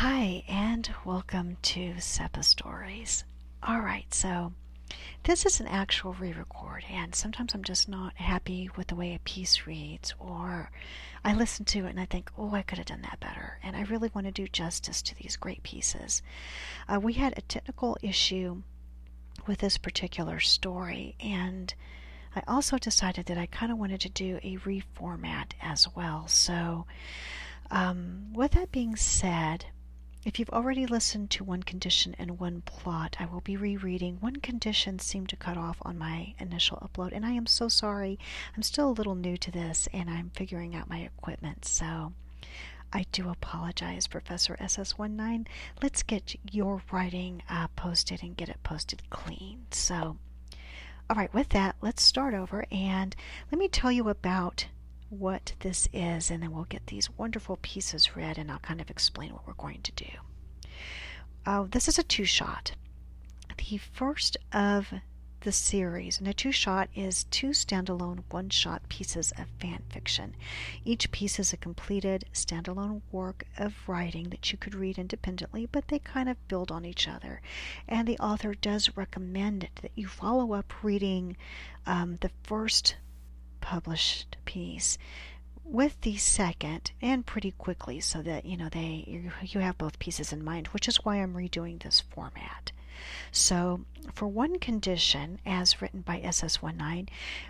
Hi, and welcome to SEPA Stories. Alright, so this is an actual re record, and sometimes I'm just not happy with the way a piece reads, or I listen to it and I think, oh, I could have done that better. And I really want to do justice to these great pieces. Uh, we had a technical issue with this particular story, and I also decided that I kind of wanted to do a reformat as well. So, um, with that being said, if you've already listened to one condition and one plot, I will be rereading. One condition seemed to cut off on my initial upload, and I am so sorry. I'm still a little new to this, and I'm figuring out my equipment, so I do apologize, Professor SS19. Let's get your writing uh, posted and get it posted clean. So, all right, with that, let's start over and let me tell you about what this is, and then we'll get these wonderful pieces read, and I'll kind of explain what we're going to do. Uh, this is a two shot. The first of the series, and a two shot is two standalone one shot pieces of fan fiction. Each piece is a completed standalone work of writing that you could read independently, but they kind of build on each other. And the author does recommend that you follow up reading um, the first published piece with the second and pretty quickly so that you know they you, you have both pieces in mind which is why I'm redoing this format. So for one condition as written by SS19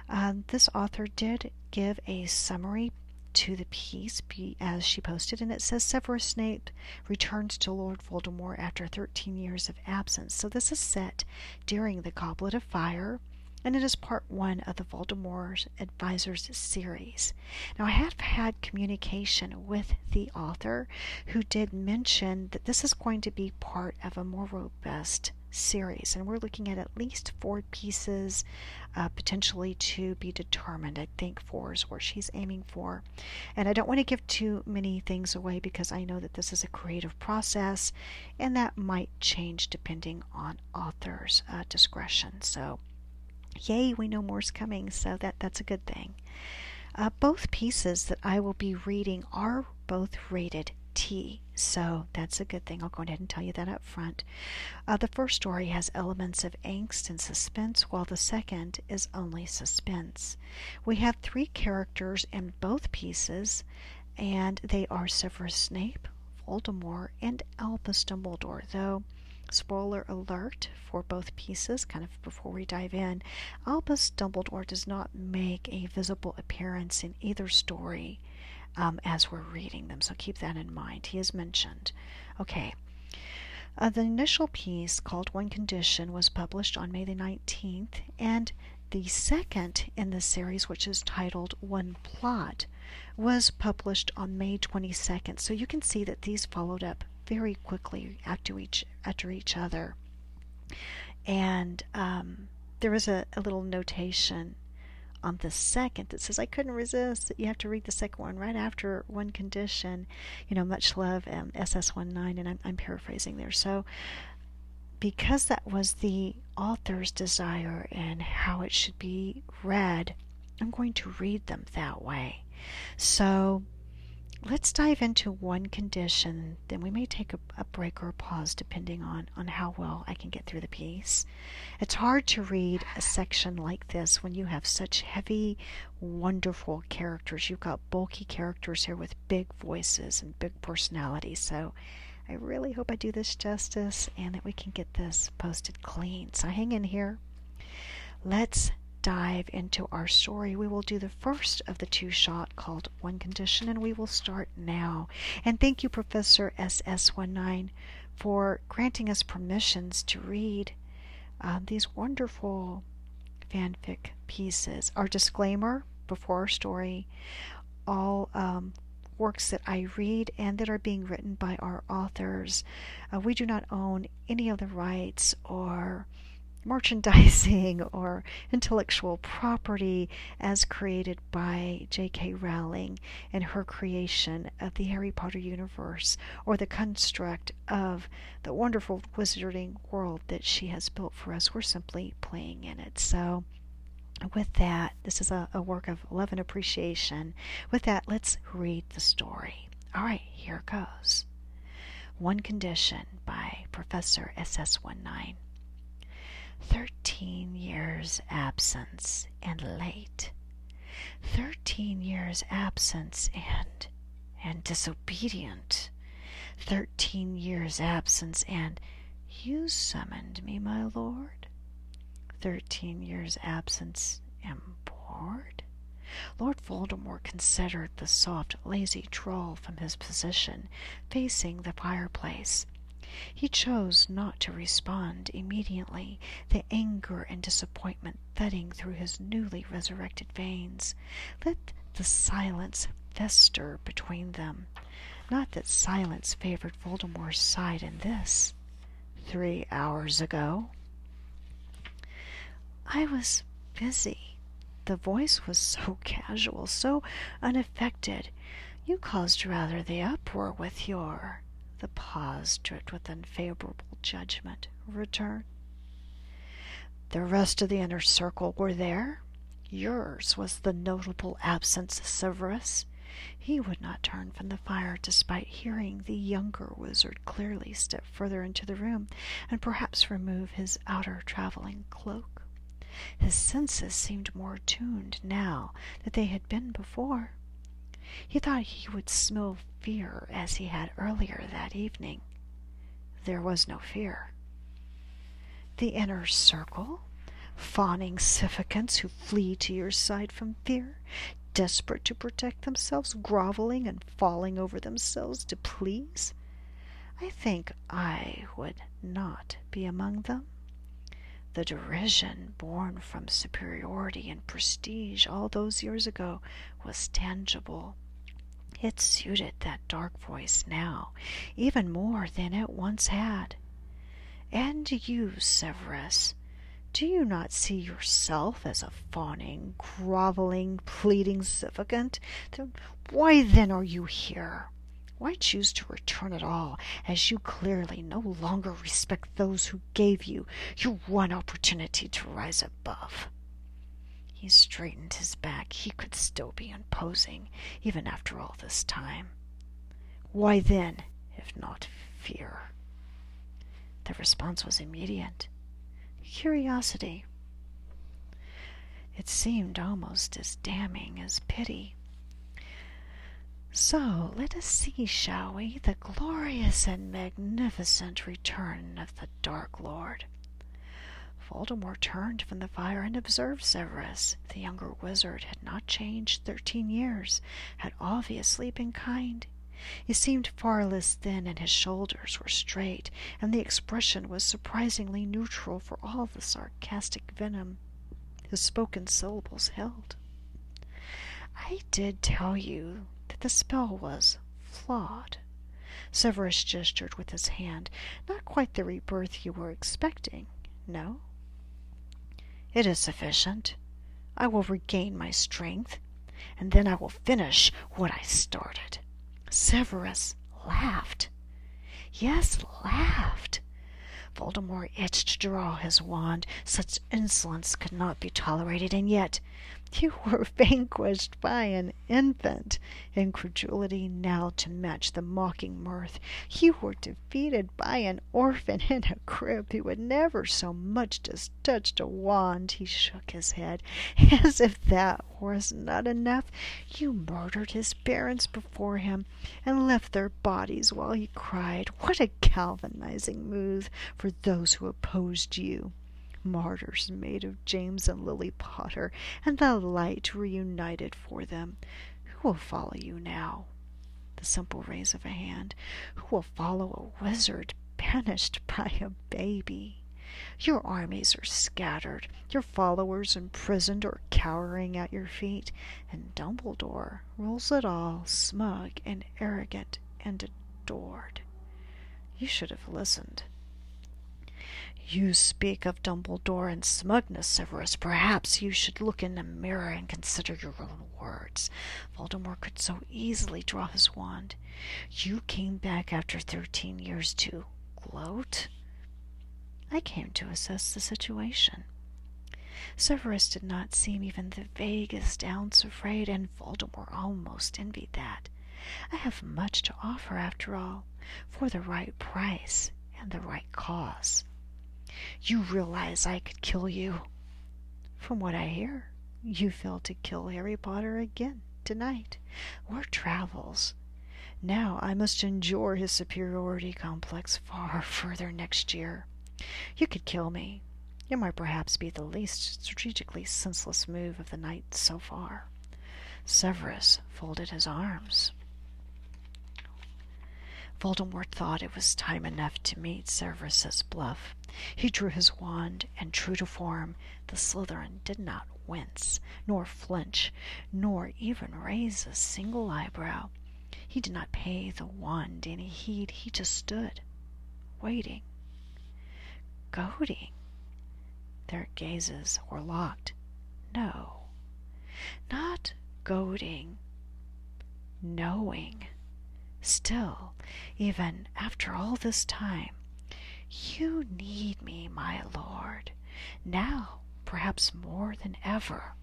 uh, this author did give a summary to the piece as she posted and it says Severus Snape returns to Lord Voldemort after 13 years of absence. So this is set during the Goblet of Fire and it is part one of the Voldemort Advisors series. Now, I have had communication with the author who did mention that this is going to be part of a more robust series, and we're looking at at least four pieces, uh, potentially to be determined. I think four is where she's aiming for. And I don't want to give too many things away because I know that this is a creative process, and that might change depending on author's uh, discretion. So, yay, we know more's coming, so that, that's a good thing. Uh, both pieces that I will be reading are both rated T, so that's a good thing. I'll go ahead and tell you that up front. Uh, the first story has elements of angst and suspense, while the second is only suspense. We have three characters in both pieces, and they are Severus Snape, Voldemort, and Albus Dumbledore, though Spoiler alert for both pieces, kind of before we dive in. Albus Dumbledore does not make a visible appearance in either story um, as we're reading them, so keep that in mind. He is mentioned. Okay. Uh, the initial piece, called One Condition, was published on May the 19th, and the second in the series, which is titled One Plot, was published on May 22nd. So you can see that these followed up very quickly after each after each other. And um, there was a, a little notation on the second that says, I couldn't resist. That you have to read the second one right after one condition. You know, much love, um, SS19, and I'm, I'm paraphrasing there. So, because that was the author's desire and how it should be read, I'm going to read them that way. So, let's dive into one condition. Then we may take a, a, break or a pause depending on, on how well I can get through the piece. It's hard to read a section like this when you have such heavy, wonderful characters. You've got bulky characters here with big voices and big personalities. So I really hope I do this justice and that we can get this posted clean. So hang in here. Let's dive into our story, we will do the first of the two shot called One Condition, and we will start now. And thank you, Professor SS19, for granting us permissions to read uh, these wonderful fanfic pieces. Our disclaimer before our story all um, works that I read and that are being written by our authors. Uh, we do not own any of the rights or merchandising or intellectual property as created by J.K. Rowling and her creation of the Harry Potter universe or the construct of the wonderful wizarding world that she has built for us. We're simply playing in it. So, with that, this is a, a work of love and appreciation. With that, let's read the story. All right, here goes. One Condition by Professor SS19. Thirteen years' absence and late. Thirteen years' absence and and disobedient. Thirteen years' absence and you summoned me, my lord. Thirteen years' absence and bored. Lord Voldemort considered the soft, lazy drawl from his position, facing the fireplace. He chose not to respond immediately, the anger and disappointment thudding through his newly resurrected veins. Let the silence fester between them. Not that silence favored Voldemort's side in this. Three hours ago. I was busy. The voice was so casual, so unaffected. You caused rather the uproar with your the pause dripped with unfavorable judgment. Return. The rest of the inner circle were there. Yours was the notable absence, Severus. He would not turn from the fire despite hearing the younger wizard clearly step further into the room and perhaps remove his outer traveling cloak. His senses seemed more attuned now than they had been before. He thought he would smell fear as he had earlier that evening. There was no fear. The inner circle, fawning Siffigans who flee to your side from fear, desperate to protect themselves, groveling and falling over themselves to please. I think I would not be among them. The derision born from superiority and prestige all those years ago was tangible. It suited that dark voice now even more than it once had. And you, Severus, do you not see yourself as a fawning, groveling, pleading Siffigant? Why then are you here? Why choose to return at all, as you clearly no longer respect those who gave you your one opportunity to rise above? He straightened his back. He could still be imposing, even after all this time. Why then, if not fear? The response was immediate curiosity. It seemed almost as damning as pity. So let us see, shall we, the glorious and magnificent return of the Dark Lord. Voldemort turned from the fire and observed Severus. The younger wizard had not changed thirteen years, had obviously been kind. He seemed far less thin, and his shoulders were straight, and the expression was surprisingly neutral for all the sarcastic venom his spoken syllables held. I did tell you that the spell was flawed. Severus gestured with his hand. Not quite the rebirth you were expecting, no? It is sufficient. I will regain my strength, and then I will finish what I started. Severus laughed. Yes, laughed. Voldemort itched to draw his wand. Such insolence could not be tolerated, and yet you were vanquished by an infant. Incredulity now to match the mocking mirth. You were defeated by an orphan in a crib who had never so much as touched a wand. He shook his head. As if that was not enough, you murdered his parents before him and left their bodies while he cried. What a galvanizing move for those who opposed you martyrs made of James and Lily Potter, and the light reunited for them. Who will follow you now? The simple raise of a hand. Who will follow a wizard banished by a baby? Your armies are scattered, your followers imprisoned or cowering at your feet, and Dumbledore rules it all, smug and arrogant and adored. You should have listened. You speak of Dumbledore and smugness, Severus. Perhaps you should look in the mirror and consider your own words. Voldemort could so easily draw his wand. You came back after thirteen years to gloat? I came to assess the situation. Severus did not seem even the vaguest ounce afraid, and Voldemort almost envied that. I have much to offer, after all, for the right price and the right cause. You realize I could kill you. From what I hear, you feel to kill Harry Potter again tonight. Word travels. Now I must endure his superiority complex far further next year. You could kill me. It might perhaps be the least strategically senseless move of the night so far. Severus folded his arms. Voldemort thought it was time enough to meet Severus's bluff. He drew his wand, and true to form, the Slytherin did not wince, nor flinch, nor even raise a single eyebrow. He did not pay the wand any heed. He just stood, waiting, goading. Their gazes were locked. No, not goading, knowing. Still, even after all this time, you need me, my lord, now perhaps more than ever.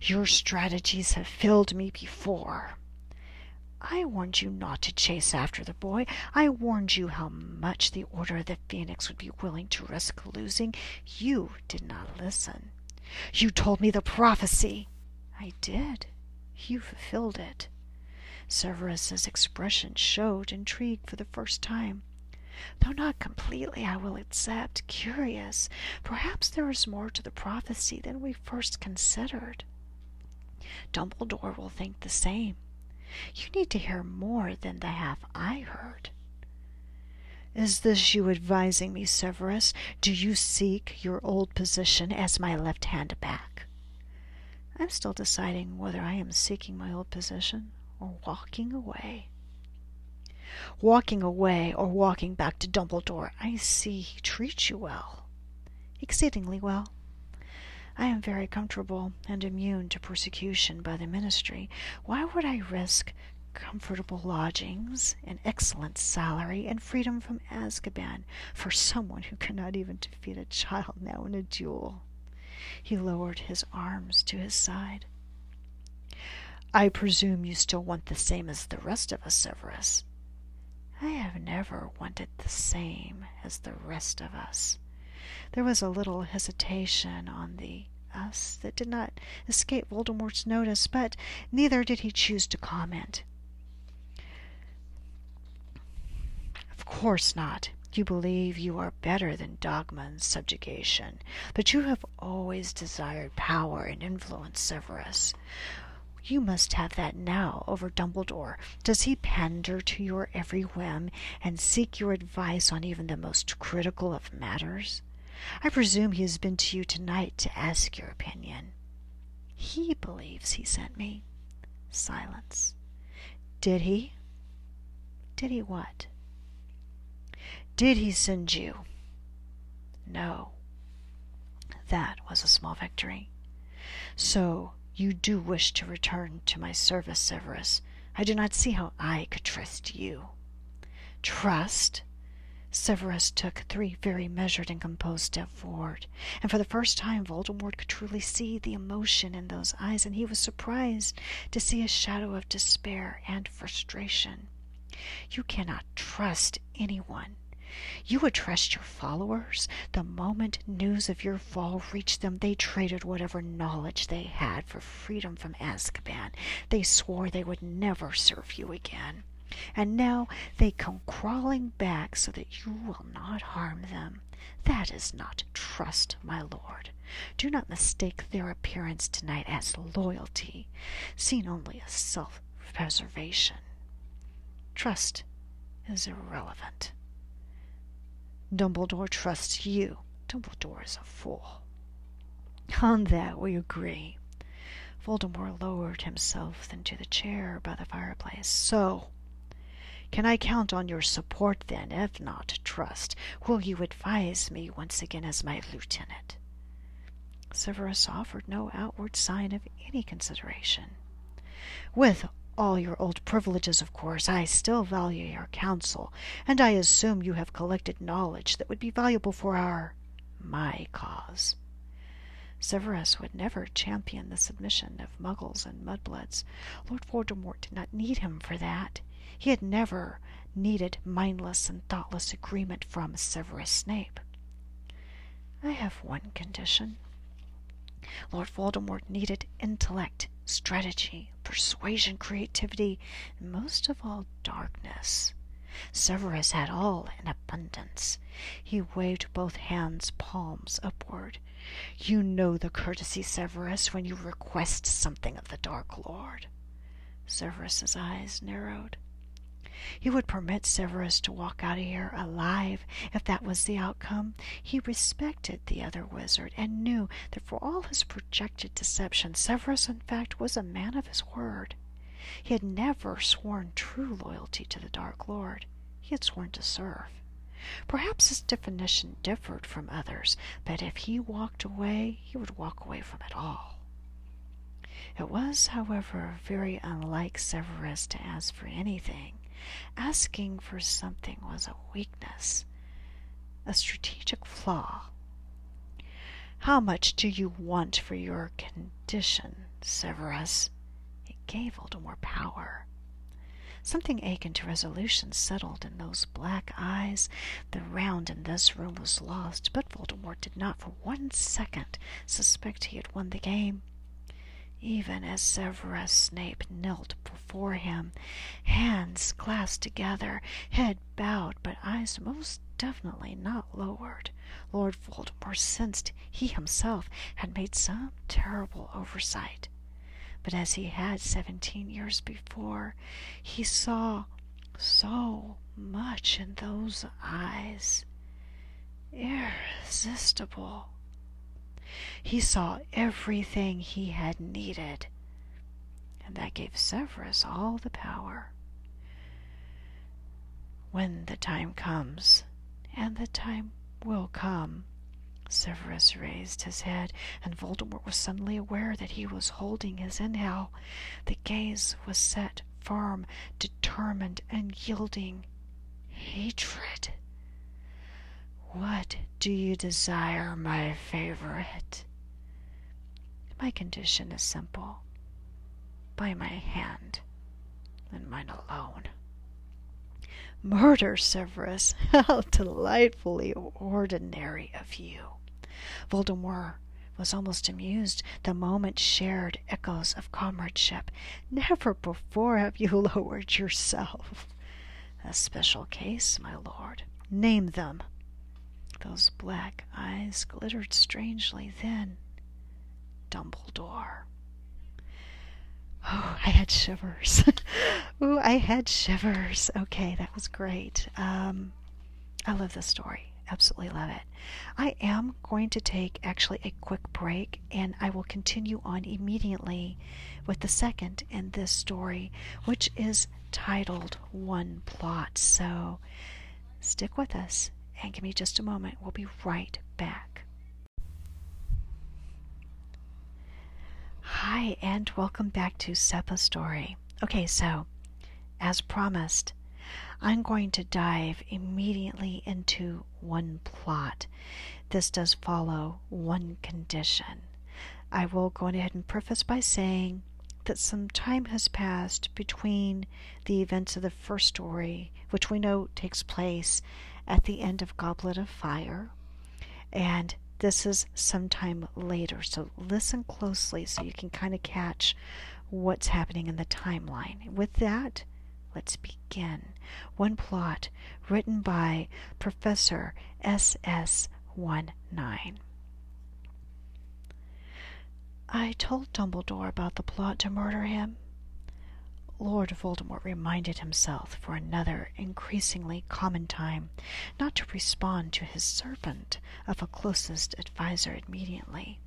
Your strategies have failed me before. I warned you not to chase after the boy. I warned you how much the Order of the Phoenix would be willing to risk losing. You did not listen. You told me the prophecy. I did. You fulfilled it. Severus's expression showed intrigue for the first time. Though not completely, I will accept. Curious. Perhaps there is more to the prophecy than we first considered. Dumbledore will think the same. You need to hear more than the half I heard. Is this you advising me, Severus? Do you seek your old position as my left hand back? I'm still deciding whether I am seeking my old position or walking away. Walking away or walking back to Dumbledore, I see he treats you well. Exceedingly well. I am very comfortable and immune to persecution by the ministry. Why would I risk comfortable lodgings, an excellent salary, and freedom from Azkaban for someone who cannot even defeat a child now in a duel? He lowered his arms to his side. I presume you still want the same as the rest of us, Severus. I have never wanted the same as the rest of us. There was a little hesitation on the us that did not escape Voldemort's notice, but neither did he choose to comment. Of course not. You believe you are better than dogma and subjugation, but you have always desired power and influence, Severus. You must have that now over Dumbledore. Does he pander to your every whim and seek your advice on even the most critical of matters? I presume he has been to you tonight to ask your opinion. He believes he sent me. Silence. Did he? Did he what? Did he send you? No. That was a small victory. So you do wish to return to my service, Severus. I do not see how I could trust you. Trust? Severus took three very measured and composed steps forward, and for the first time Voldemort could truly see the emotion in those eyes, and he was surprised to see a shadow of despair and frustration. You cannot trust anyone. You would trust your followers. The moment news of your fall reached them, they traded whatever knowledge they had for freedom from Azkaban. They swore they would never serve you again. And now they come crawling back so that you will not harm them. That is not trust, my lord. Do not mistake their appearance tonight as loyalty, seen only as self preservation. Trust is irrelevant. Dumbledore trusts you. Dumbledore is a fool. On that we agree. Voldemort lowered himself into the chair by the fireplace. So, can I count on your support then? If not, trust. Will you advise me once again as my lieutenant? Severus offered no outward sign of any consideration. With all your old privileges, of course, I still value your counsel, and I assume you have collected knowledge that would be valuable for our my cause. Severus would never champion the submission of muggles and mudbloods. Lord Voldemort did not need him for that. He had never needed mindless and thoughtless agreement from Severus Snape. I have one condition. Lord Voldemort needed intellect, strategy, persuasion, creativity, and most of all, darkness. Severus had all in abundance. He waved both hands, palms upward. You know the courtesy, Severus, when you request something of the Dark Lord. Severus's eyes narrowed. He would permit Severus to walk out of here alive if that was the outcome. He respected the other wizard and knew that for all his projected deception, Severus, in fact, was a man of his word. He had never sworn true loyalty to the Dark Lord. He had sworn to serve. Perhaps his definition differed from others, but if he walked away, he would walk away from it all. It was, however, very unlike Severus to ask for anything. Asking for something was a weakness, a strategic flaw. How much do you want for your condition, Severus? It gave Voldemort power. Something akin to resolution settled in those black eyes. The round in this room was lost, but Voldemort did not for one second suspect he had won the game. Even as Severus Snape knelt before him, hands clasped together, head bowed, but eyes most definitely not lowered, Lord Voldemort sensed he himself had made some terrible oversight. But as he had seventeen years before, he saw so much in those eyes. Irresistible. He saw everything he had needed, and that gave Severus all the power. When the time comes, and the time will come, Severus raised his head, and Voldemort was suddenly aware that he was holding his inhale. The gaze was set, firm, determined, and yielding. Hatred. What do you desire, my favorite? My condition is simple. By my hand, and mine alone. Murder, Severus! How delightfully ordinary of you! Voldemort was almost amused. The moment shared echoes of comradeship. Never before have you lowered yourself. A special case, my lord. Name them. Those black eyes glittered strangely. Then, Dumbledore. Oh, I had shivers. oh, I had shivers. Okay, that was great. Um, I love this story. Absolutely love it. I am going to take actually a quick break and I will continue on immediately with the second in this story, which is titled One Plot. So stick with us and give me just a moment. We'll be right back. Hi, and welcome back to SEPA Story. Okay, so as promised, I'm going to dive immediately into one plot. This does follow one condition. I will go ahead and preface by saying that some time has passed between the events of the first story, which we know takes place at the end of Goblet of Fire, and this is sometime later. So listen closely so you can kind of catch what's happening in the timeline. With that, let's begin. One plot written by Professor SS19. I told Dumbledore about the plot to murder him. Lord Voldemort reminded himself for another increasingly common time not to respond to his servant of a closest adviser immediately.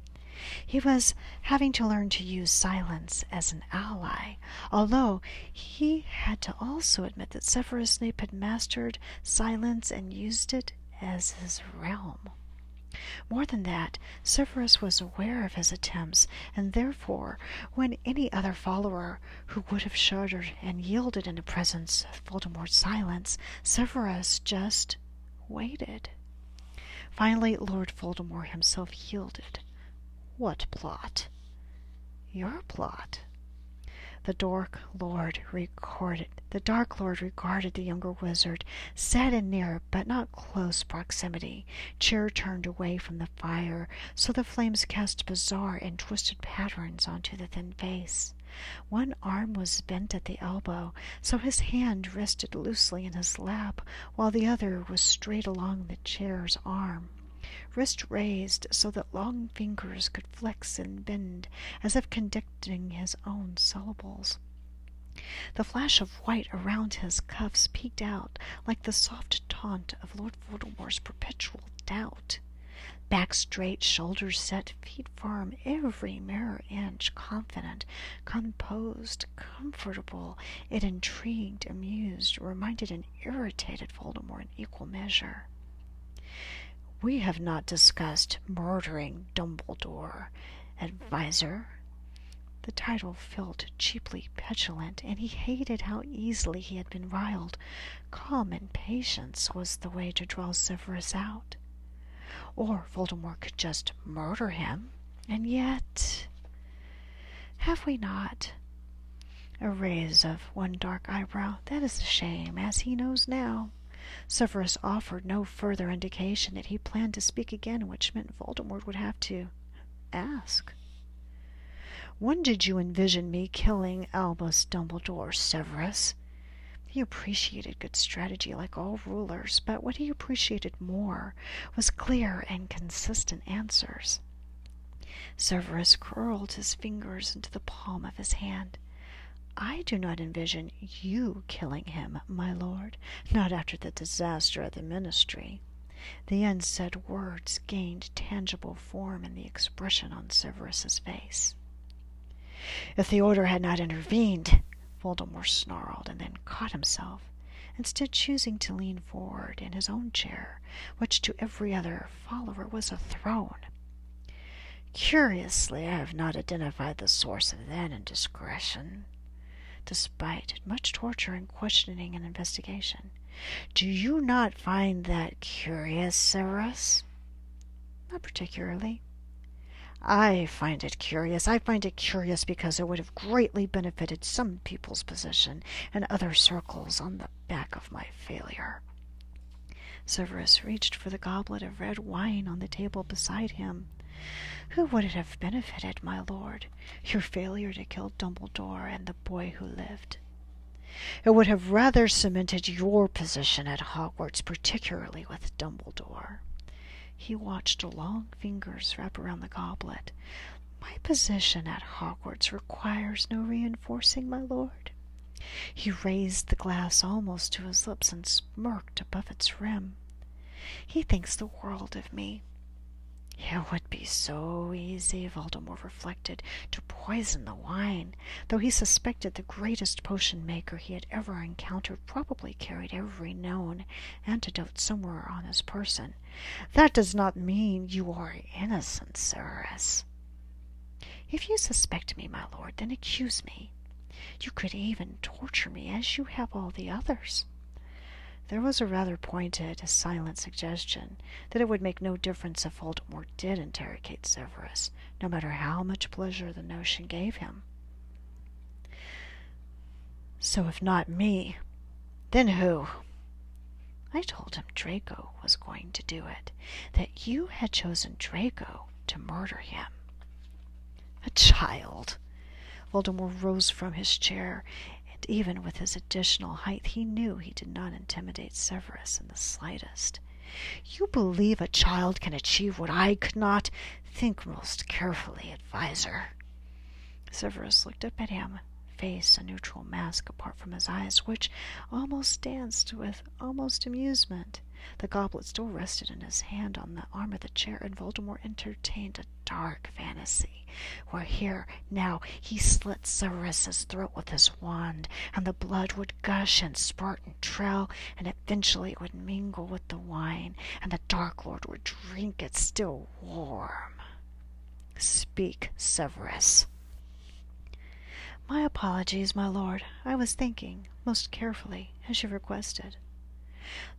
He was having to learn to use silence as an ally, although he had to also admit that Severus Snape had mastered silence and used it as his realm. More than that, Severus was aware of his attempts, and therefore, when any other follower who would have shuddered and yielded in the presence of Voldemort's silence, Severus just waited. Finally, Lord Voldemort himself yielded. What plot? Your plot. The Dark Lord regarded the Dark Lord regarded the younger wizard, sat in near but not close proximity, chair turned away from the fire, so the flames cast bizarre and twisted patterns onto the thin face. One arm was bent at the elbow, so his hand rested loosely in his lap, while the other was straight along the chair's arm wrist raised so that long fingers could flex and bend as if conducting his own syllables. The flash of white around his cuffs peeked out like the soft taunt of Lord Voldemort's perpetual doubt. Back straight, shoulders set, feet firm, every mirror inch confident, composed, comfortable. It intrigued, amused, reminded and irritated Voldemort in equal measure. We have not discussed murdering Dumbledore, advisor. The title felt cheaply petulant, and he hated how easily he had been riled. Calm and patience was the way to draw Severus out. Or Voldemort could just murder him, and yet... Have we not? A raise of one dark eyebrow. That is a shame, as he knows now. Severus offered no further indication that he planned to speak again, which meant Voldemort would have to ask. When did you envision me killing Albus Dumbledore, Severus? He appreciated good strategy like all rulers, but what he appreciated more was clear and consistent answers. Severus curled his fingers into the palm of his hand. I do not envision you killing him, my lord, not after the disaster at the ministry. The unsaid words gained tangible form in the expression on Severus's face. If the order had not intervened, Voldemort snarled, and then caught himself, instead choosing to lean forward in his own chair, which to every other follower was a throne. Curiously, I have not identified the source of that indiscretion despite much torture and questioning and investigation. Do you not find that curious, Severus? Not particularly. I find it curious. I find it curious because it would have greatly benefited some people's position and other circles on the back of my failure. Severus reached for the goblet of red wine on the table beside him. Who would it have benefited, my lord, your failure to kill Dumbledore and the boy who lived? It would have rather cemented your position at Hogwarts, particularly with Dumbledore. He watched long fingers wrap around the goblet. My position at Hogwarts requires no reinforcing, my lord. He raised the glass almost to his lips and smirked above its rim. He thinks the world of me. It would be so easy, Voldemort reflected, to poison the wine, though he suspected the greatest potion maker he had ever encountered probably carried every known antidote somewhere on his person. That does not mean you are innocent, Severus. If you suspect me, my lord, then accuse me. You could even torture me as you have all the others. There was a rather pointed, silent suggestion that it would make no difference if Voldemort did interrogate Severus, no matter how much pleasure the notion gave him. So if not me, then who? I told him Draco was going to do it, that you had chosen Draco to murder him. A child! Voldemort rose from his chair and even with his additional height, he knew he did not intimidate Severus in the slightest. You believe a child can achieve what I could not? Think most carefully, adviser. Severus looked up at him, face a neutral mask apart from his eyes, which almost danced with almost amusement. The goblet still rested in his hand on the arm of the chair, and Voldemort entertained a dark fantasy, where here, now, he slit Severus's throat with his wand, and the blood would gush and spurt and trail, and eventually it would mingle with the wine, and the Dark Lord would drink it still warm. Speak, Severus. My apologies, my lord. I was thinking, most carefully, as you requested.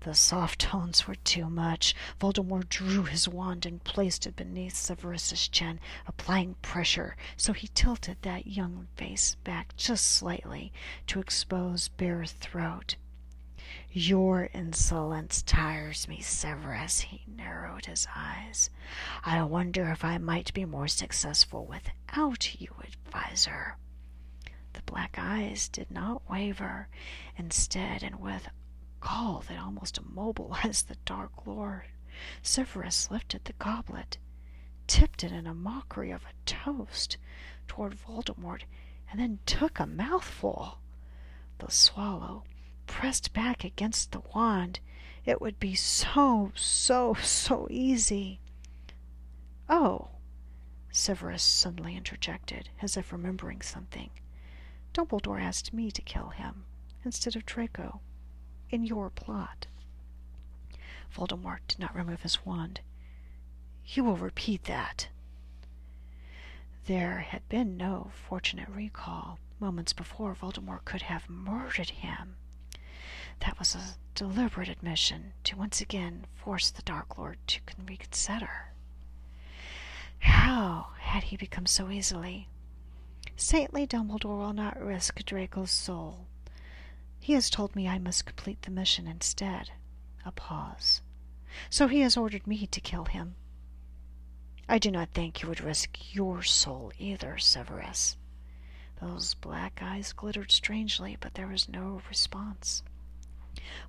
The soft tones were too much. Voldemort drew his wand and placed it beneath Severus's chin, applying pressure, so he tilted that young face back just slightly to expose bare throat. Your insolence tires me, Severus. He narrowed his eyes. I wonder if I might be more successful without you, adviser. The black eyes did not waver. Instead, and with gall that almost immobilized the Dark Lord, Severus lifted the goblet, tipped it in a mockery of a toast toward Voldemort, and then took a mouthful. The swallow pressed back against the wand. It would be so, so, so easy. Oh, Severus suddenly interjected, as if remembering something. Dumbledore asked me to kill him instead of Draco in your plot. Voldemort did not remove his wand. You will repeat that. There had been no fortunate recall. Moments before, Voldemort could have murdered him. That was a deliberate admission to once again force the Dark Lord to reconsider. How had he become so easily Saintly Dumbledore will not risk Draco's soul. He has told me I must complete the mission instead. A pause. So he has ordered me to kill him. I do not think you would risk your soul either, Severus. Those black eyes glittered strangely, but there was no response.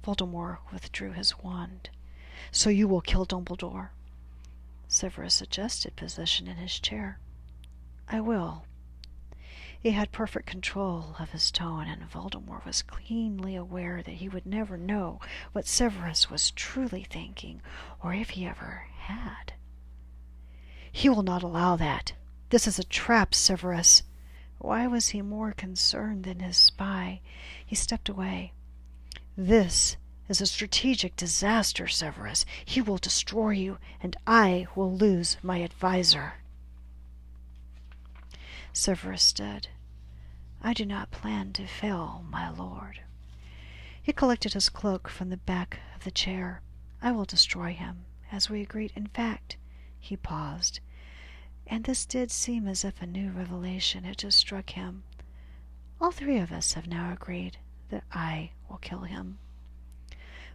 Voldemort withdrew his wand. So you will kill Dumbledore? Severus adjusted position in his chair. I will, he had perfect control of his tone, and Voldemort was keenly aware that he would never know what Severus was truly thinking, or if he ever had. He will not allow that. This is a trap, Severus. Why was he more concerned than his spy? He stepped away. This is a strategic disaster, Severus. He will destroy you, and I will lose my adviser. Severus stood. I do not plan to fail, my lord. He collected his cloak from the back of the chair. I will destroy him, as we agreed. In fact, he paused, and this did seem as if a new revelation had just struck him. All three of us have now agreed that I will kill him.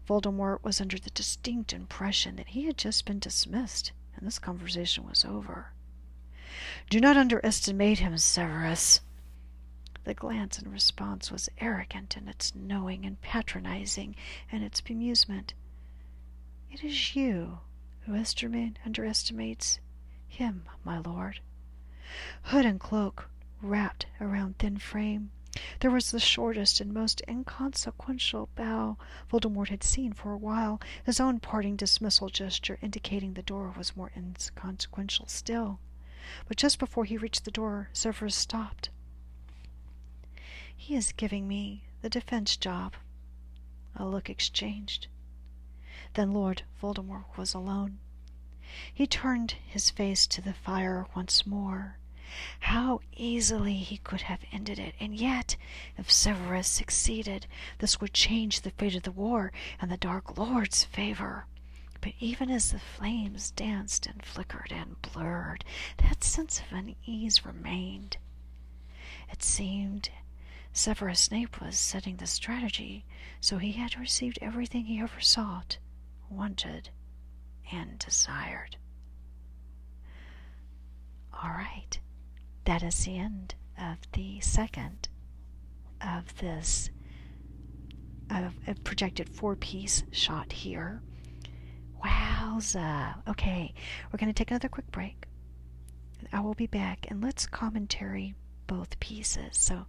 Voldemort was under the distinct impression that he had just been dismissed, and this conversation was over. Do not underestimate him, Severus. The glance in response was arrogant in its knowing and patronizing in its bemusement. It is you who estimate, underestimates him, my lord. Hood and cloak wrapped around thin frame. There was the shortest and most inconsequential bow Voldemort had seen for a while, his own parting dismissal gesture indicating the door was more inconsequential still. But just before he reached the door, Severus stopped. He is giving me the defense job. A look exchanged. Then Lord Voldemort was alone. He turned his face to the fire once more. How easily he could have ended it, and yet, if Severus succeeded, this would change the fate of the war in the Dark Lord's favor. But even as the flames danced and flickered and blurred, that sense of unease remained. It seemed Severus Snape was setting the strategy, so he had received everything he ever sought, wanted, and desired. All right, that is the end of the second of this of a projected four piece shot here. Wowza. Okay, we're going to take another quick break. I will be back and let's commentary both pieces. So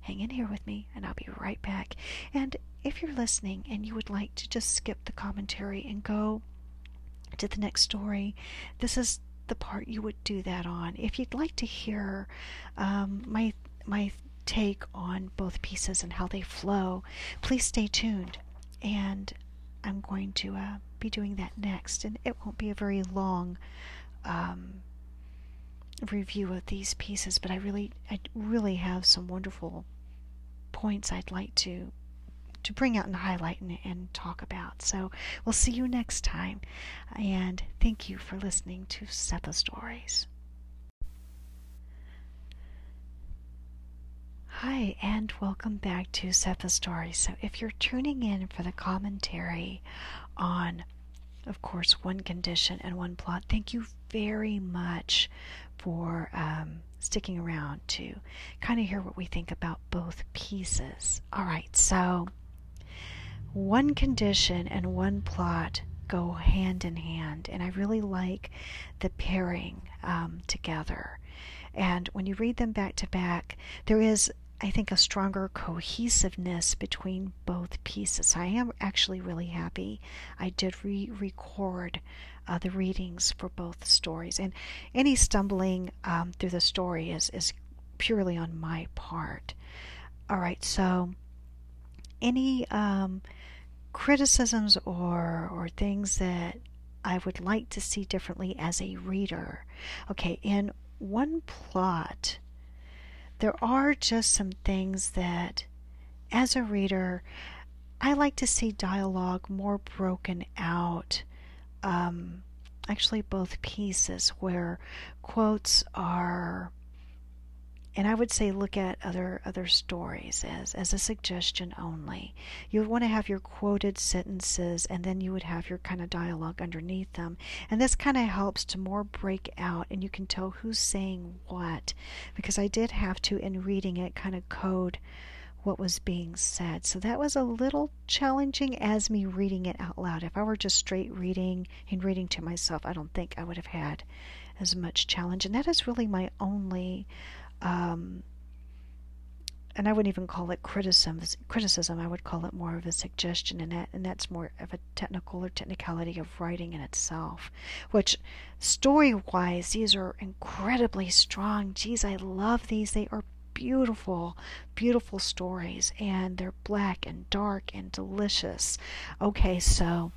hang in here with me and I'll be right back. And if you're listening and you would like to just skip the commentary and go to the next story, this is the part you would do that on. If you'd like to hear um, my my take on both pieces and how they flow, please stay tuned. And I'm going to uh, be doing that next, and it won't be a very long um, review of these pieces, but I really, I really have some wonderful points I'd like to to bring out and highlight and, and talk about. So we'll see you next time. And thank you for listening to SEPA Stories. Hi, and welcome back to SEPA Stories. So, if you're tuning in for the commentary on, of course, one condition and one plot, thank you very much for um, sticking around to kind of hear what we think about both pieces. All right, so one condition and one plot go hand in hand, and I really like the pairing um, together. And when you read them back to back, there is I think, a stronger cohesiveness between both pieces. I am actually really happy I did re record uh, the readings for both stories. And any stumbling um, through the story is, is purely on my part. All right, so any um, criticisms or, or things that I would like to see differently as a reader? Okay, in one plot, there are just some things that, as a reader, I like to see dialogue more broken out. Um, actually, both pieces where quotes are and I would say look at other other stories as as a suggestion only. You would want to have your quoted sentences and then you would have your kind of dialogue underneath them. And this kind of helps to more break out and you can tell who's saying what because I did have to in reading it kind of code what was being said. So that was a little challenging as me reading it out loud. If I were just straight reading and reading to myself, I don't think I would have had as much challenge. And that is really my only um, and I wouldn't even call it criticism. Criticism, I would call it more of a suggestion, and that and that's more of a technical or technicality of writing in itself. Which, story-wise, these are incredibly strong. Geez, I love these. They are beautiful, beautiful stories, and they're black and dark and delicious. Okay, so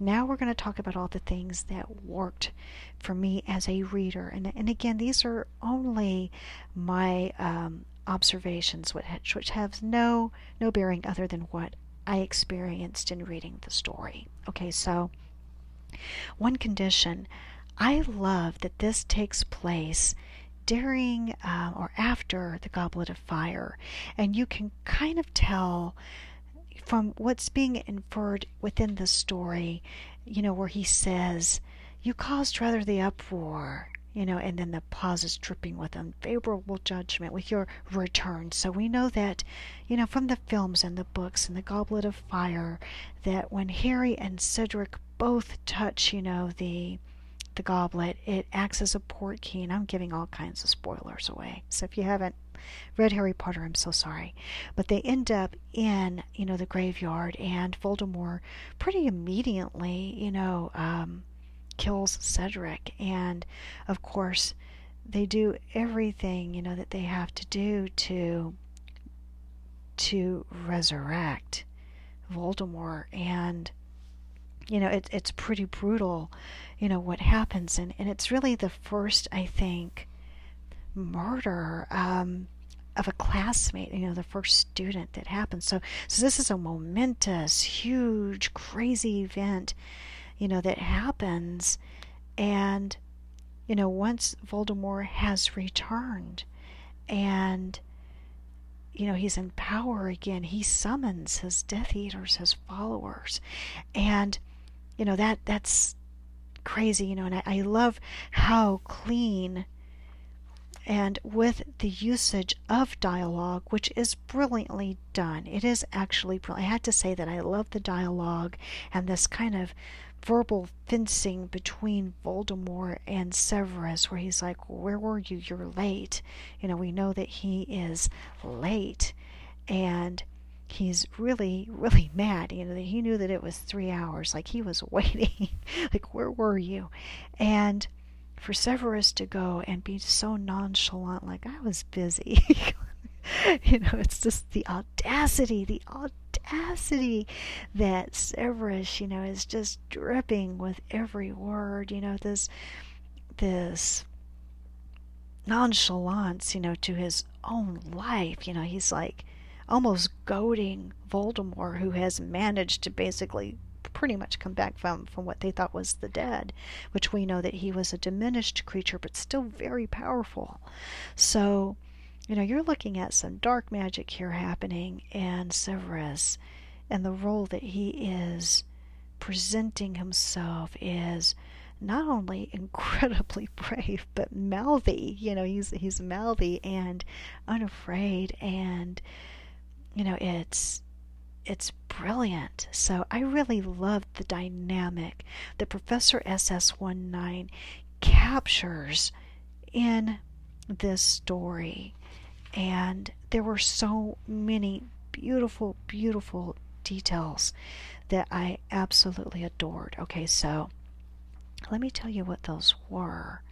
now we're going to talk about all the things that worked for me as a reader. And, and again, these are only my um, observations, which, which have no, no bearing other than what I experienced in reading the story. Okay, so one condition I love that this takes place during uh, or after the Goblet of Fire, and you can kind of tell from what's being inferred within the story, you know, where he says, You caused rather the uproar, you know, and then the pause is dripping with unfavorable judgment with your return. So we know that, you know, from the films and the books and the Goblet of Fire, that when Harry and Cedric both touch, you know, the the goblet, it acts as a Portkey, and I'm giving all kinds of spoilers away. So if you haven't read Harry Potter, I'm so sorry. But they end up in, you know, the graveyard, and Voldemort pretty immediately, you know, um, kills Cedric. And of course, they do everything, you know, that they have to do to to resurrect Voldemort and you know it, it's pretty brutal you know what happens and, and it's really the first i think murder um, of a classmate, you know, the first student that happened. So, so this is a momentous, huge, crazy event, you know, that happens. And, you know, once Voldemort has returned and, you know, he's in power again, he summons his Death Eaters, his followers. And, you know, that that's crazy, you know, and I, I love how clean and with the usage of dialogue, which is brilliantly done. It is actually brilliant. I had to say that I love the dialogue and this kind of verbal fencing between Voldemort and Severus, where he's like, Where were you? You're late. You know, we know that he is late. And he's really, really mad. You know, he knew that it was three hours. Like he was waiting. like, where were you? And for Severus to go and be so nonchalant, like I was busy. you know, it's just the audacity, the audacity that Severus, you know, is just dripping with every word. You know, this this nonchalance, you know, to his own life. You know, he's like, almost goading Voldemort, who has managed to basically pretty much come back from, from what they thought was the dead, which we know that he was a diminished creature, but still very powerful. So, you know, you're looking at some dark magic here happening, and Severus and the role that he is presenting himself is not only incredibly brave but mouthy you know he's he's mouthy and unafraid and you know it's it's brilliant. So I really loved the dynamic that Professor SS19 captures in this story. And there were so many beautiful, beautiful details that I absolutely adored. Okay, so let me tell you what those were.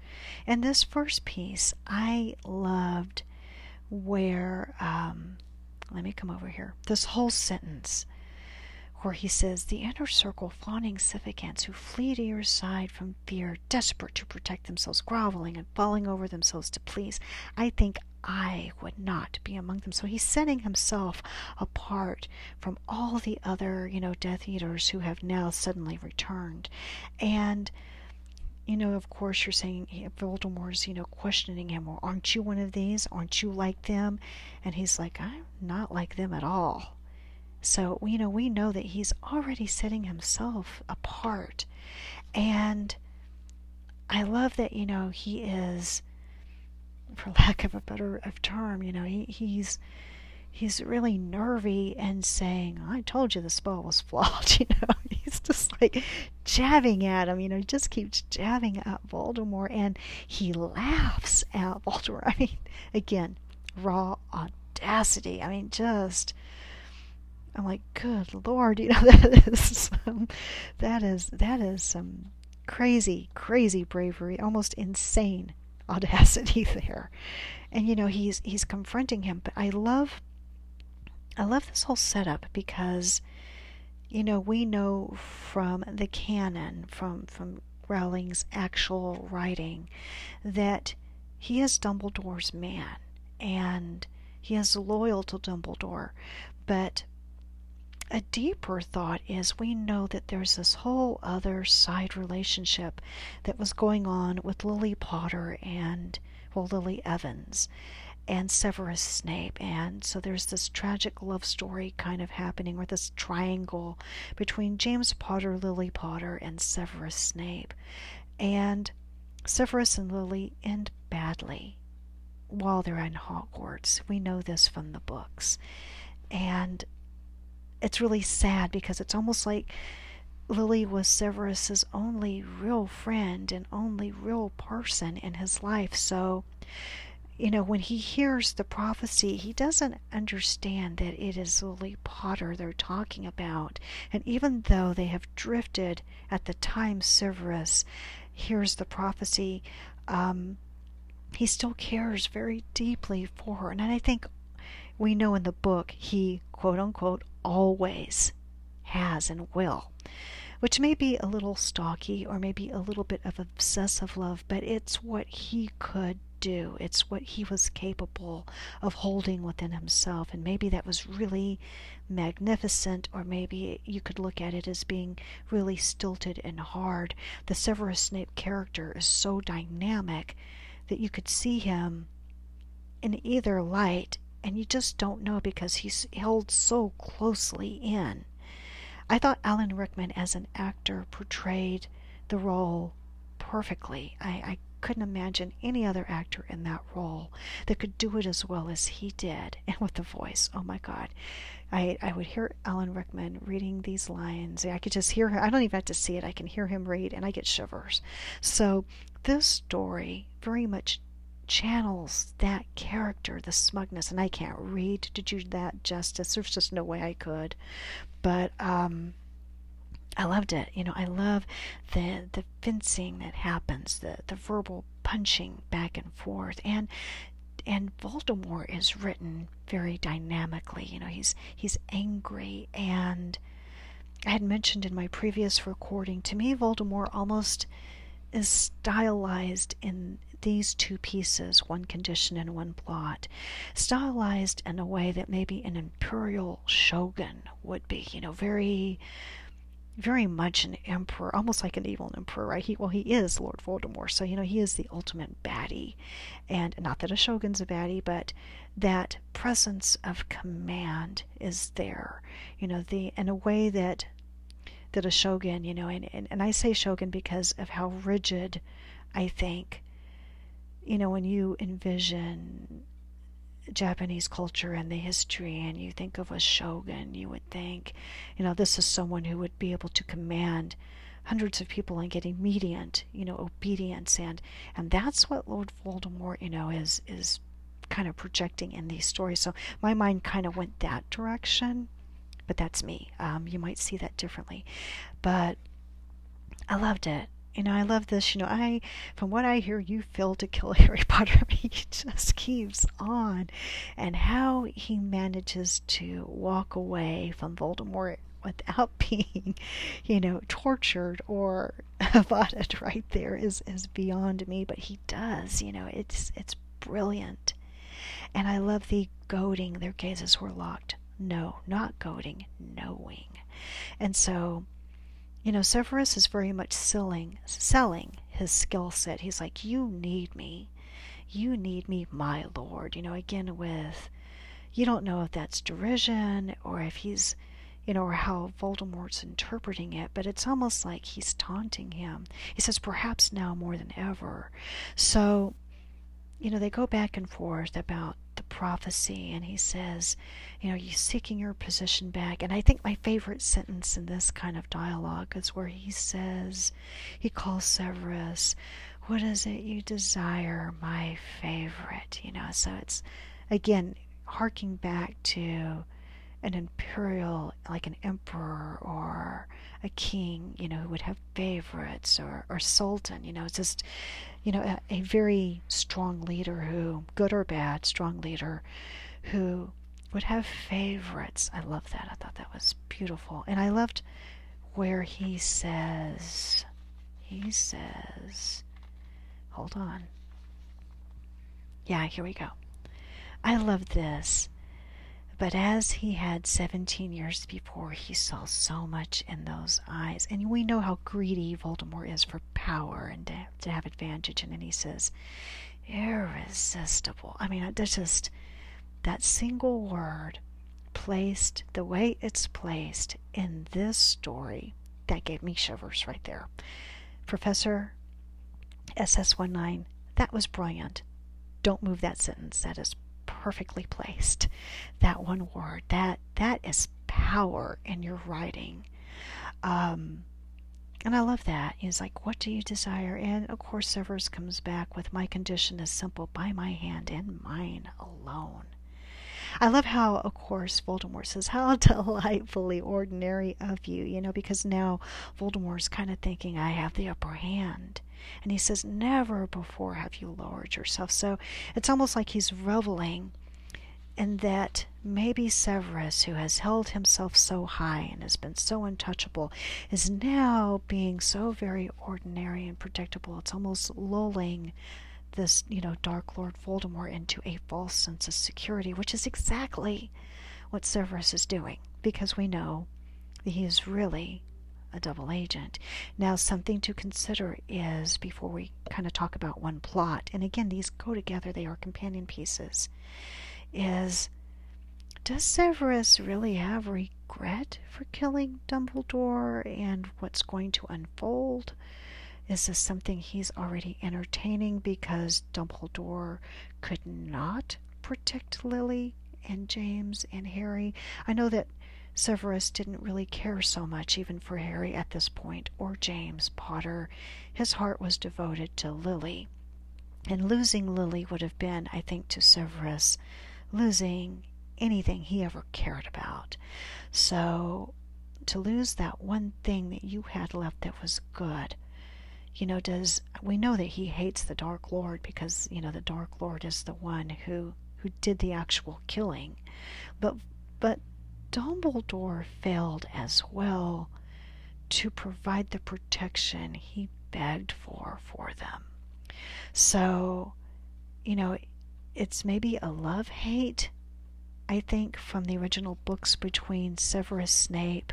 In this first piece, I loved where um, let me come over here. This whole sentence where he says, The inner circle fawning Scythicans who flee to your side from fear, desperate to protect themselves, groveling and falling over themselves to please. I think I would not be among them. So he's setting himself apart from all the other, you know, Death Eaters who have now suddenly returned. And you know, of course, you're saying eh, Voldemort's, you know, questioning him. Well, aren't you one of these? Aren't you like them? And he's like, I'm not like them at all. So, you know, we know that he's already setting himself apart. And I love that, you know, he is, for lack of a better of term, you know, he, he's he's really nervy and saying, I told you the spell was flawed, you know. He's just like jabbing at him, you know, he just keeps jabbing at Voldemort and he laughs at Voldemort. I mean, again, raw audacity. I mean, just I'm like, good lord, you know, that is some, that is that is some crazy, crazy bravery, almost insane audacity there. And you know, he's he's confronting him, but I love I love this whole setup because, you know, we know from the canon, from, from Rowling's actual writing, that he is Dumbledore's man and he is loyal to Dumbledore. But a deeper thought is we know that there's this whole other side relationship that was going on with Lily Potter and, well, Lily Evans and Severus Snape. And so there's this tragic love story kind of happening, or this triangle between James Potter, Lily Potter, and Severus Snape. And Severus and Lily end badly while they're in Hogwarts. We know this from the books. And it's really sad because it's almost like Lily was Severus's only real friend and only real person in his life. So you know, when he hears the prophecy, he doesn't understand that it is Lily Potter they're talking about. And even though they have drifted at the time Severus hears the prophecy, um, he still cares very deeply for her. And I think we know in the book he, quote unquote, always has and will which may be a little stalky or maybe a little bit of obsessive love, but it's what he could do. It's what he was capable of holding within himself. And maybe that was really magnificent, or maybe you could look at it as being really stilted and hard. The Severus Snape character is so dynamic that you could see him in either light, and you just don't know because he's held so closely in. I thought Alan Rickman, as an actor, portrayed the role perfectly. I, I couldn't imagine any other actor in that role that could do it as well as he did and with the voice oh my god I, I would hear Alan Rickman reading these lines. I could just hear him. I don't even have to see it. I can hear him read, and I get shivers. So this story very much channels that character, the smugness, and I can't read to do that justice. There's just no way I could. But um, I loved it. You know, I love the the fencing that happens, the the verbal punching back and forth, and and Voldemort is written very dynamically. You know, he's he's angry, and I had mentioned in my previous recording. To me, Voldemort almost is stylized in these two pieces, one condition and one plot, stylized in a way that maybe an imperial shogun would be, you know, very very much an emperor, almost like an evil emperor, right? He well, he is Lord Voldemort, so you know he is the ultimate baddie, and not that a shogun's a baddie, but that presence of command is there, you know, the in a way that that a shogun, you know, and, and, and I say shogun because of how rigid I think, you know, when you envision Japanese culture and the history, and you think of a shogun, you would think, you know, this is someone who would be able to command hundreds of people and get immediate, you know, obedience, and and that's what Lord Voldemort, you know, is is kind of projecting in these stories. So my mind kind of went that direction, but that's me. Um, you might see that differently, but I loved it you know, I love this. You know, I, from what I hear, you failed to kill Harry Potter. he just keeps on, and how he manages to walk away from Voldemort without being, you know, tortured or avotted right there is is beyond me. But he does. You know, it's it's brilliant, and I love the goading. Their gazes were locked. No, not goading, knowing, and so you know, Severus is very much selling, selling his skill set. He's like, You need me. You need me, my lord. You know, again, with, you don't know if that's derision or if he's, you know, or how Voldemort's interpreting it, but it's almost like he's taunting him. He says, Perhaps now more than ever. So, you know, they go back and forth about the prophecy, and he says, you know, you're seeking your position back. And I think my favorite sentence in this kind of dialogue is where he says, he calls Severus, What is it you desire, my favorite? You know, so it's again harking back to an imperial, like an emperor or a king, you know, who would have favorites or, or sultan, you know, it's just, you know, a, a very strong leader who, good or bad, strong leader who would have favorites. I love that. I thought that was beautiful. And I loved where he says, he says, hold on. Yeah, here we go. I love this. But as he had 17 years before, he saw so much in those eyes. And we know how greedy Voldemort is for power and to, to have advantage. And then he says, irresistible. I mean, there's just that single word placed the way it's placed in this story. That gave me shivers right there. Professor SS19, that was brilliant. Don't move that sentence. That is perfectly placed. That one word, that that is power in your writing. Um, and I love that. He's like, What do you desire? And of course, Severus comes back with, My condition is simple by my hand and mine alone. I love how, of course, Voldemort says, How delightfully ordinary of you, you know, because now Voldemort's kind of thinking, I have the upper hand. And he says, Never before have you lowered yourself. So it's almost like he's reveling in that maybe Severus, who has held himself so high and has been so untouchable, is now being so very ordinary and predictable. It's almost lulling this, you know, Dark Lord Voldemort into a false sense of security, which is exactly what Severus is doing, because we know that he is really a double agent. Now, something to consider is before we kind of talk about one plot, and again, these go together, they are companion pieces, is does Severus really have regret for killing Dumbledore and what's going to unfold? This is this something he's already entertaining because Dumbledore could not protect Lily and James and Harry? I know that Severus didn't really care so much even for Harry at this point, or James Potter. His heart was devoted to Lily. And losing Lily would have been, I think, to Severus, losing anything he ever cared about. So, to lose that one thing that you had left that was good, you know, does we know that he hates the Dark Lord because, you know, the Dark Lord is the one who who did the actual killing. But but Dumbledore failed as well to provide the protection. He begged for for them. So, you know, it's maybe a love hate, I think, from the original books between Severus Snape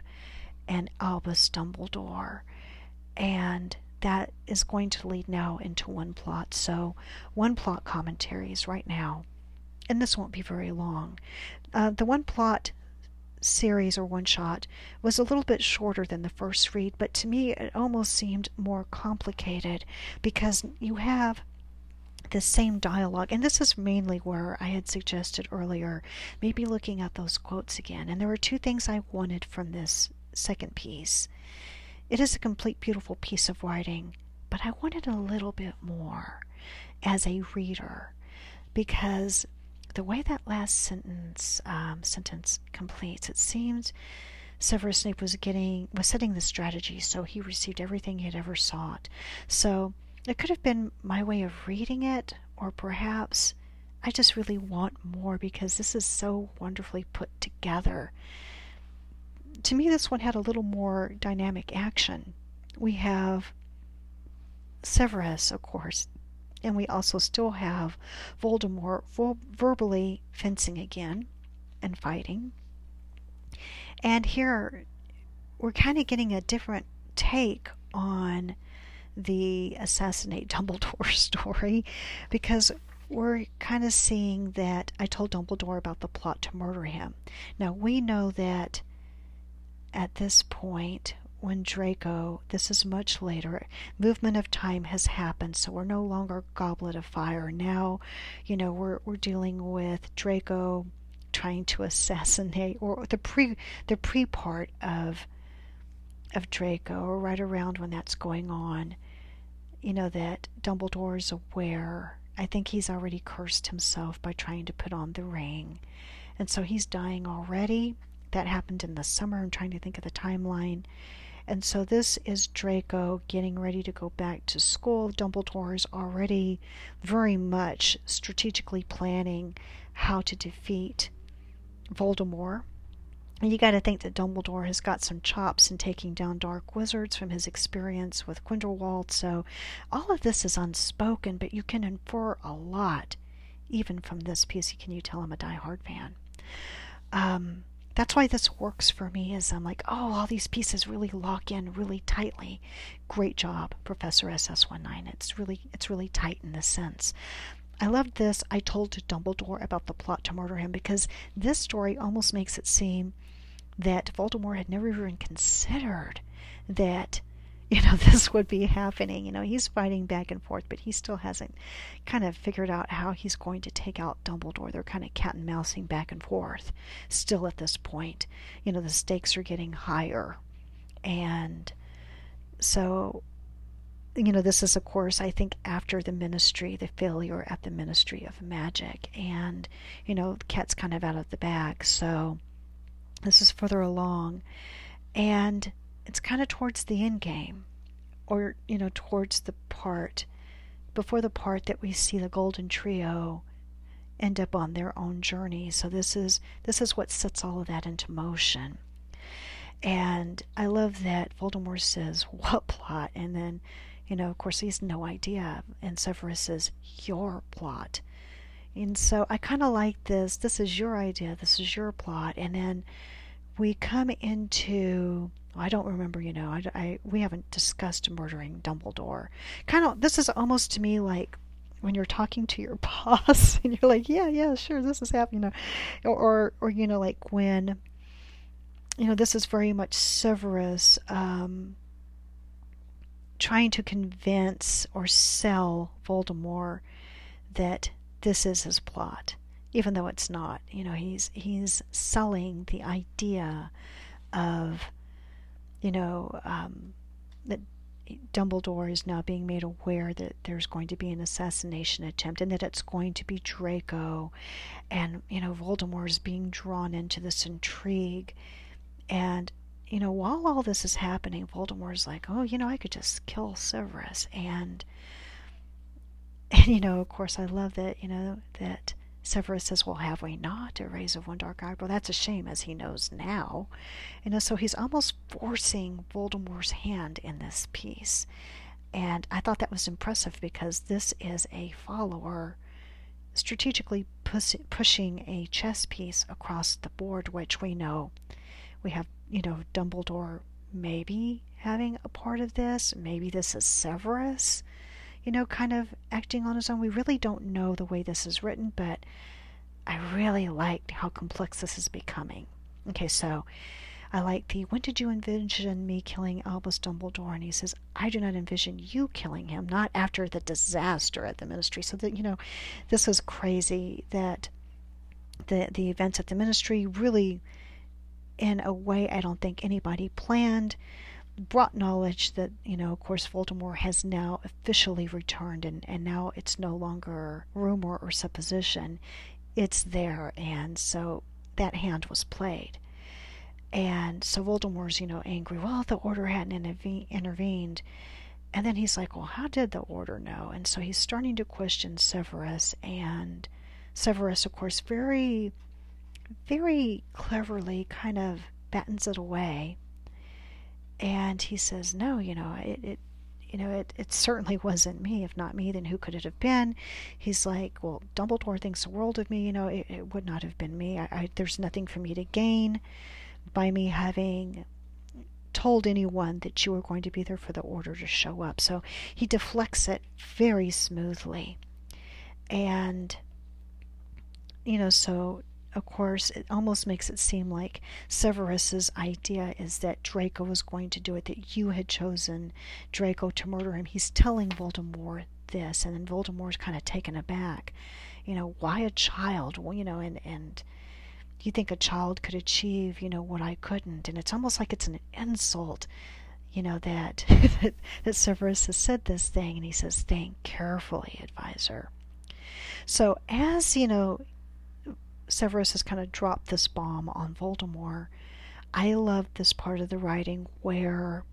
and Albus Dumbledore. And that is going to lead now into one plot. So, one plot commentaries right now, and this won't be very long. Uh, the one plot series or one shot was a little bit shorter than the first read, but to me it almost seemed more complicated because you have the same dialogue, and this is mainly where I had suggested earlier, maybe looking at those quotes again. And there were two things I wanted from this second piece. It is a complete, beautiful piece of writing, but I wanted a little bit more as a reader because the way that last sentence um, sentence completes, it seems Severus Snape was getting was setting the strategy, so he received everything he had ever sought. So it could have been my way of reading it, or perhaps I just really want more because this is so wonderfully put together. To me, this one had a little more dynamic action. We have Severus, of course, and we also still have Voldemort verbally fencing again and fighting. And here we're kind of getting a different take on the assassinate Dumbledore story because we're kind of seeing that I told Dumbledore about the plot to murder him. Now we know that at this point, when Draco, this is much later, movement of time has happened, so we're no longer Goblet of Fire. Now, you know, we're we're dealing with Draco trying to assassinate, or the pre the pre part of of Draco, or right around when that's going on you know, that Dumbledore is aware. I think he's already cursed himself by trying to put on the ring. And so he's dying already. That happened in the summer. I'm trying to think of the timeline. And so this is Draco getting ready to go back to school. Dumbledore is already very much strategically planning how to defeat Voldemort. And you got to think that Dumbledore has got some chops in taking down dark wizards from his experience with Grindelwald. So all of this is unspoken, but you can infer a lot even from this piece. Can you tell I'm a die-hard fan? Um, that's why this works for me. Is I'm like, oh, all these pieces really lock in really tightly. Great job, Professor SS19. It's really it's really tight in this sense. I loved this. I told Dumbledore about the plot to murder him because this story almost makes it seem that Voldemort had never even considered that you know this would be happening. You know he's fighting back and forth but he still hasn't kind of figured out how he's going to take out dumbledore. They're kind of cat and mousing back and forth still at this point. You know the stakes are getting higher. And so you know this is of course i think after the ministry the failure at the ministry of magic. And you know the cat's kind of out of the bag. So this is further along, and it's kind of towards the end game, or you know, towards the part before the part that we see the Golden Trio end up on their own journey. So this is this is what sets all of that into motion. And I love that Voldemort says, What plot? And then, you know, of course, he has no idea. And Severus says, Your plot. And so I kind of like this. This is your idea. This is your plot. And then we come into I don't remember, you know, I, I we haven't discussed murdering Dumbledore. Kind of, this is almost to me like when you're talking to your boss and you're like, yeah, yeah, sure, this is happening, you know, or, or, you know, like when, you know, this is very much Severus um, trying to convince or sell Voldemort that this is his plot, even though it's not. You know, he's he's selling the idea of, you know, um, that Dumbledore is now being made aware that there's going to be an assassination attempt and that it's going to be Draco, and you know, Voldemort is being drawn into this intrigue, and you know, while all this is happening, Voldemort's like, oh, you know, I could just kill Severus. And and you know, of course, I love that you know that Severus says, "Well, have we not a raise of one dark eyebrow?" That's a shame, as he knows now. Know, so he's almost forcing Voldemort's hand in this piece. And I thought that was impressive because this is a follower strategically push, pushing a chess piece across the board, which we know we have, you know, Dumbledore maybe having a part of this. Maybe this is Severus, you know, kind of acting on his own. We really don't know the way this is written, but I really liked how complex this is becoming. Okay, so I like the when did you envision me killing Albus Dumbledore? And he says, I do not envision you killing him, not after the disaster at the ministry. So that, you know, this was crazy that the the events at the ministry really in a way I don't think anybody planned brought knowledge that, you know, of course, Voldemort has now officially returned, and, and now it's no longer rumor or supposition. It's there, and so that hand was played. And so Voldemort's, you know, angry. Well, the Order hadn't intervened. And then he's like, well, how did the Order know? And so he's starting to question Severus. And Severus, of course, very, very cleverly kind of battens it away. And he says, no, you know, it, it you know, it, it certainly wasn't me. If not me, then who could it have been? He's like, well, Dumbledore thinks the world of me. You know, it, it would not have been me. I, I, there's nothing for me to gain by me having told anyone that you were going to be there for the order to show up. So he deflects it very smoothly. And, you know, so of course, it almost makes it seem like Severus's idea is that Draco was going to do it, that you had chosen Draco to murder him. He's telling Voldemort this, and then Voldemort's kind of taken aback. You know, why a child? Well, you know, and and you think a child could achieve, you know, what I couldn't, and it's almost like it's an insult, you know, that that, Severus has said this thing, and he says, "Think carefully, advisor." So as you know, Severus has kind of dropped this bomb on Voldemort. I love this part of the writing where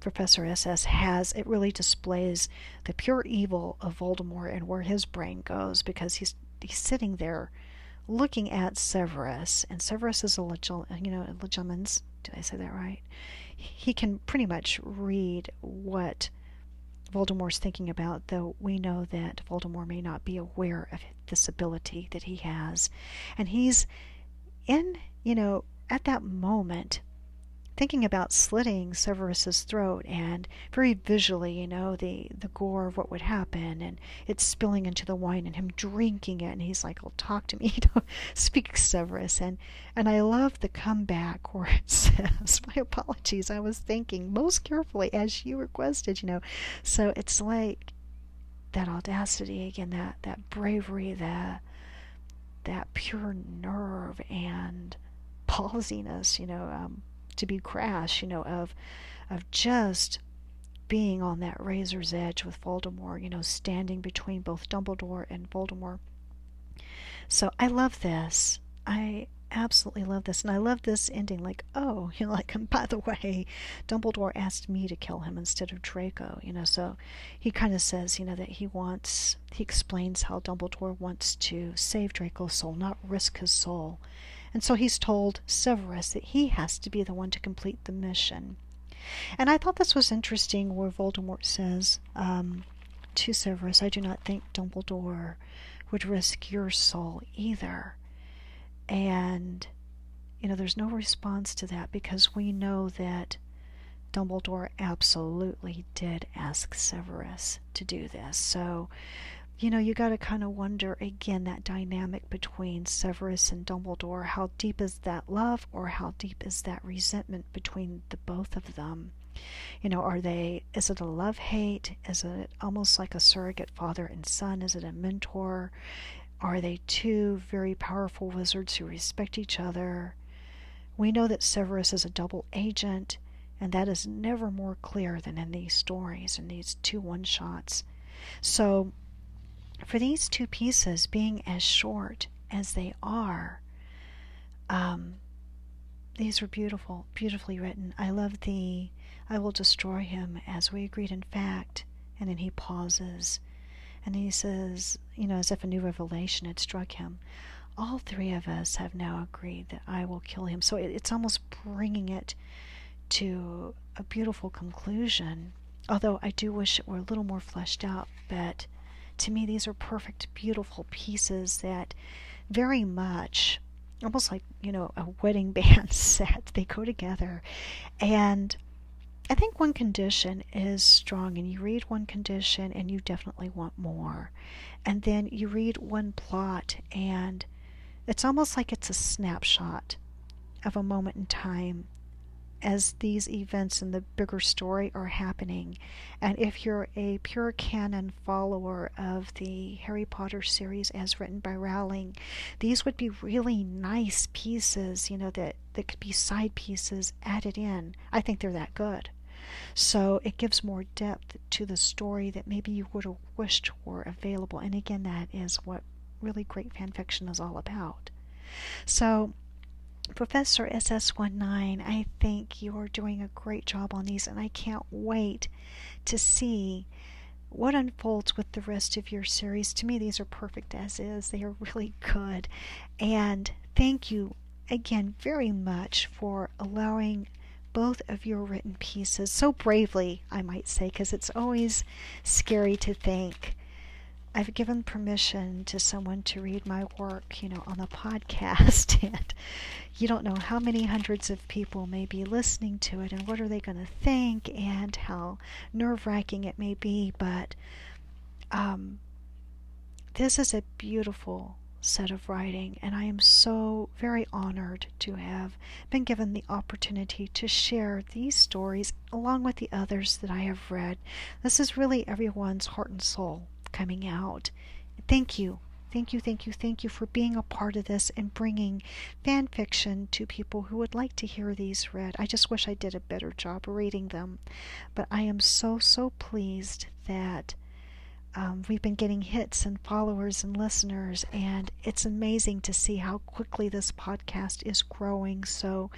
Professor SS has it really displays the pure evil of Voldemort and where his brain goes because he's he's sitting there looking at Severus and Severus is a legil, you know a Legilimens did I say that right? He can pretty much read what Voldemort's thinking about, though we know that Voldemort may not be aware of this ability that he has. And he's in, you know, at that moment thinking about slitting Severus's throat and very visually, you know, the the gore of what would happen and it spilling into the wine and him drinking it and he's like, "Oh, talk to me, you know, speak Severus." And and I love the comeback where it says, "My apologies, I was thinking most carefully as you requested," you know. So it's like that audacity again, that that bravery, that that pure nerve and ballsiness, you know, um, to be crash, you know, of of just being on that razor's edge with Voldemort, you know, standing between both Dumbledore and Voldemort. So I love this. I absolutely love this. And I love this ending like, oh, you know, like, and by the way, Dumbledore asked me to kill him instead of Draco, you know. So he kind of says, you know, that he wants, he explains how Dumbledore wants to save Draco's soul, not risk his soul. And so he's told Severus that he has to be the one to complete the mission. And I thought this was interesting where Voldemort says um, to Severus, I do not think Dumbledore would risk your soul either. And, you know, there's no response to that because we know that Dumbledore absolutely did ask Severus to do this. So you know, you got to kind of wonder again that dynamic between Severus and Dumbledore. How deep is that love, or how deep is that resentment between the both of them? You know, are they, is it a love hate? Is it almost like a surrogate father and son? Is it a mentor? Are they two very powerful wizards who respect each other? We know that Severus is a double agent, and that is never more clear than in these stories, in these two one shots. So, for these two pieces being as short as they are, um, these were beautiful, beautifully written. I love the I will destroy him as we agreed in fact. And then he pauses and he says, you know, as if a new revelation had struck him, all three of us have now agreed that I will kill him. So it, it's almost bringing it to a beautiful conclusion. Although I do wish it were a little more fleshed out, but to me, these are perfect, beautiful pieces that very much almost like you know a wedding band set. They go together. And i think one condition is strong and you read one condition and you definitely want more and then you read one plot and it's almost like it's a snapshot of a moment in time as these events in the bigger story are happening. And if you're a pure canon follower of the Harry Potter series as written by Rowling, these would be really nice pieces, you know, that, that could be side pieces added in. I think they're that good. So it gives more depth to the story that maybe you would have wished were available. And again, that is what really great fan fiction is all about. So Professor SS19, I think you're doing a great job on these, and I can't wait to see what unfolds with the rest of your series. To me, these are perfect as is, they are really good. And thank you again very much for allowing both of your written pieces so bravely, I might say, because it's always scary to think I've given permission to someone to read my work, you know, on the podcast, and you don't know how many hundreds of people may be listening to it, and what are they going to think, and how nerve wracking it may be. But um, this is a beautiful set of writing, and I am so very honored to have been given the opportunity to share these stories along with the others that I have read. This is really everyone's heart and soul coming out. Thank you. Thank you, thank you, thank you for being a part of this and bringing fan fiction to people who would like to hear these read. I just wish I did a better job reading them. But I am so, so pleased that um, we've been getting hits and followers and listeners, and it's amazing to see how quickly this podcast is growing. So,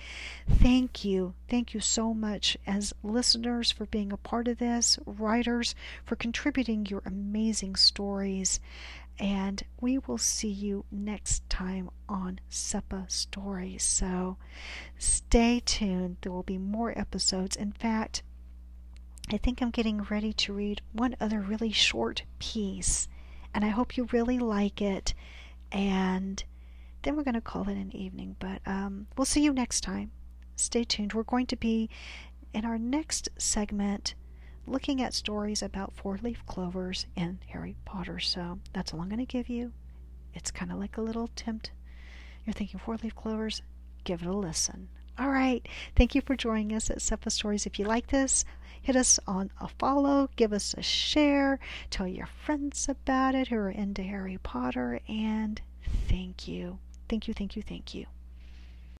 thank you. Thank you so much as listeners for being a part of this, writers for contributing your amazing stories. And we will see you next time on SEPA Stories. So, stay tuned. There will be more episodes. In fact, I think I'm getting ready to read one other really short piece, and I hope you really like it. And then we're going to call it an evening, but um, we'll see you next time. Stay tuned. We're going to be in our next segment looking at stories about four leaf clovers in Harry Potter. So that's all I'm going to give you. It's kind of like a little tempt. You're thinking four leaf clovers? Give it a listen. All right. Thank you for joining us at SEPA Stories. If you like this, hit us on a follow, give us a share, tell your friends about it who are into Harry Potter, and thank you. Thank you, thank you, thank you.